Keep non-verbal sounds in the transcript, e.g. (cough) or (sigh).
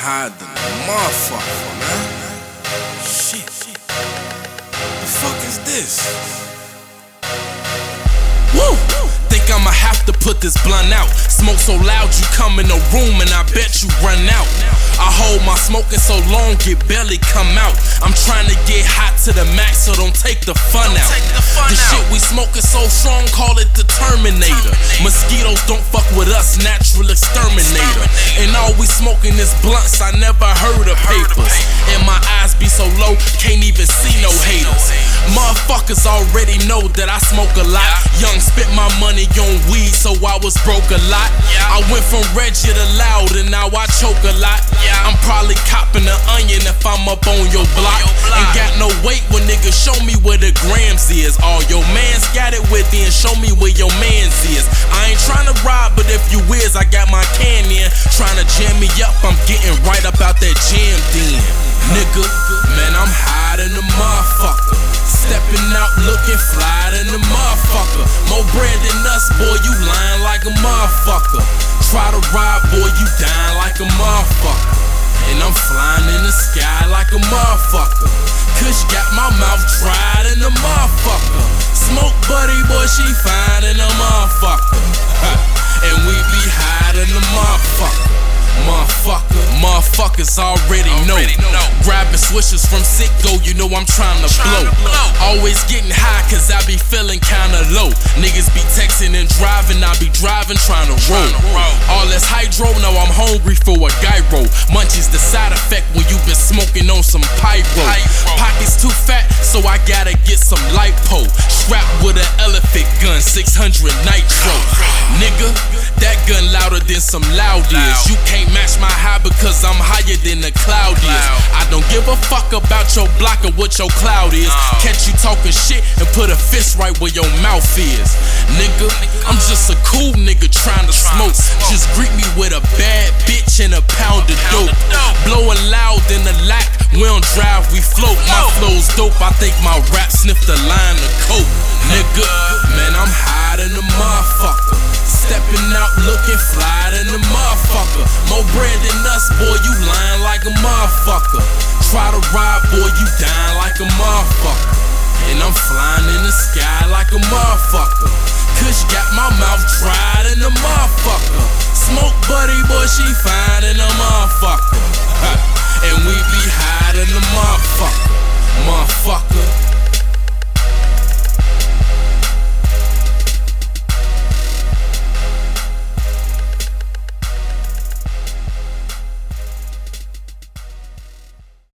high than a motherfucker, man. Shit. The fuck is this? Woo! Think I'ma have to put this blunt out. Smoke so loud you come in the room and I bet you run out. I hold my smoking so long it barely come out. I'm trying to get hot to the max, so don't take the fun out. The shit we smoking so strong, call it the smoking is blunts, I never heard of papers. And my eyes be so low, can't even see no haters. Motherfuckers already know that I smoke a lot. Young spent my money on weed, so I was broke a lot. I went from Reggie to Loud, and now I choke a lot. I'm probably copping an onion if I'm up on your block. Ain't got no weight when niggas show me where the grams is. All your mans got it with, then show me where your mans is. I ain't trying to rob, but if you is, I got my can in. Trying to jam me up, I'm getting right up out that jam then. Nigga, man, I'm high than a motherfucker. Stepping out looking fly than a motherfucker. More bread than us, boy, you lying like a motherfucker. Try to ride, boy, you dying like a motherfucker. And I'm flying in the sky Buddy, boy, she fine than a motherfucker. (laughs) and we be high than a motherfucker. Motherfucker, motherfuckers already know. Grabbing swishers from Citgo, you know I'm trying to blow. Always getting high, cause I be feeling kinda low. Niggas be texting and driving, I be driving, trying to roll. All this hydro, now I'm hungry for a gyro. Munchies the side effect when you been smoking on some pyro. Pockets too fat, so I gotta get some lipo. Strapped 600 nitro. Nigga, that gun louder than some loud is. You can't match my high because I'm higher than the cloud is. I don't give a fuck about your block or what your cloud is. Catch you talking shit and put a fist right where your mouth is. Nigga, I'm just a cool nigga trying to smoke. Just greet me with a bad bitch and a pound of dope. Blowing loud in the lack. We don't drive, we float. My flow's dope. I think my rap sniffed the line of coke. Nigga, I'm high than a motherfucker. Stepping out looking fly than a motherfucker. More bread than us, boy, you lying like a motherfucker. Try to ride, boy, you dying like a motherfucker. And I'm flying in the sky like a motherfucker. Kush got my mouth dry than a motherfucker. Smoke buddy, boy, she fine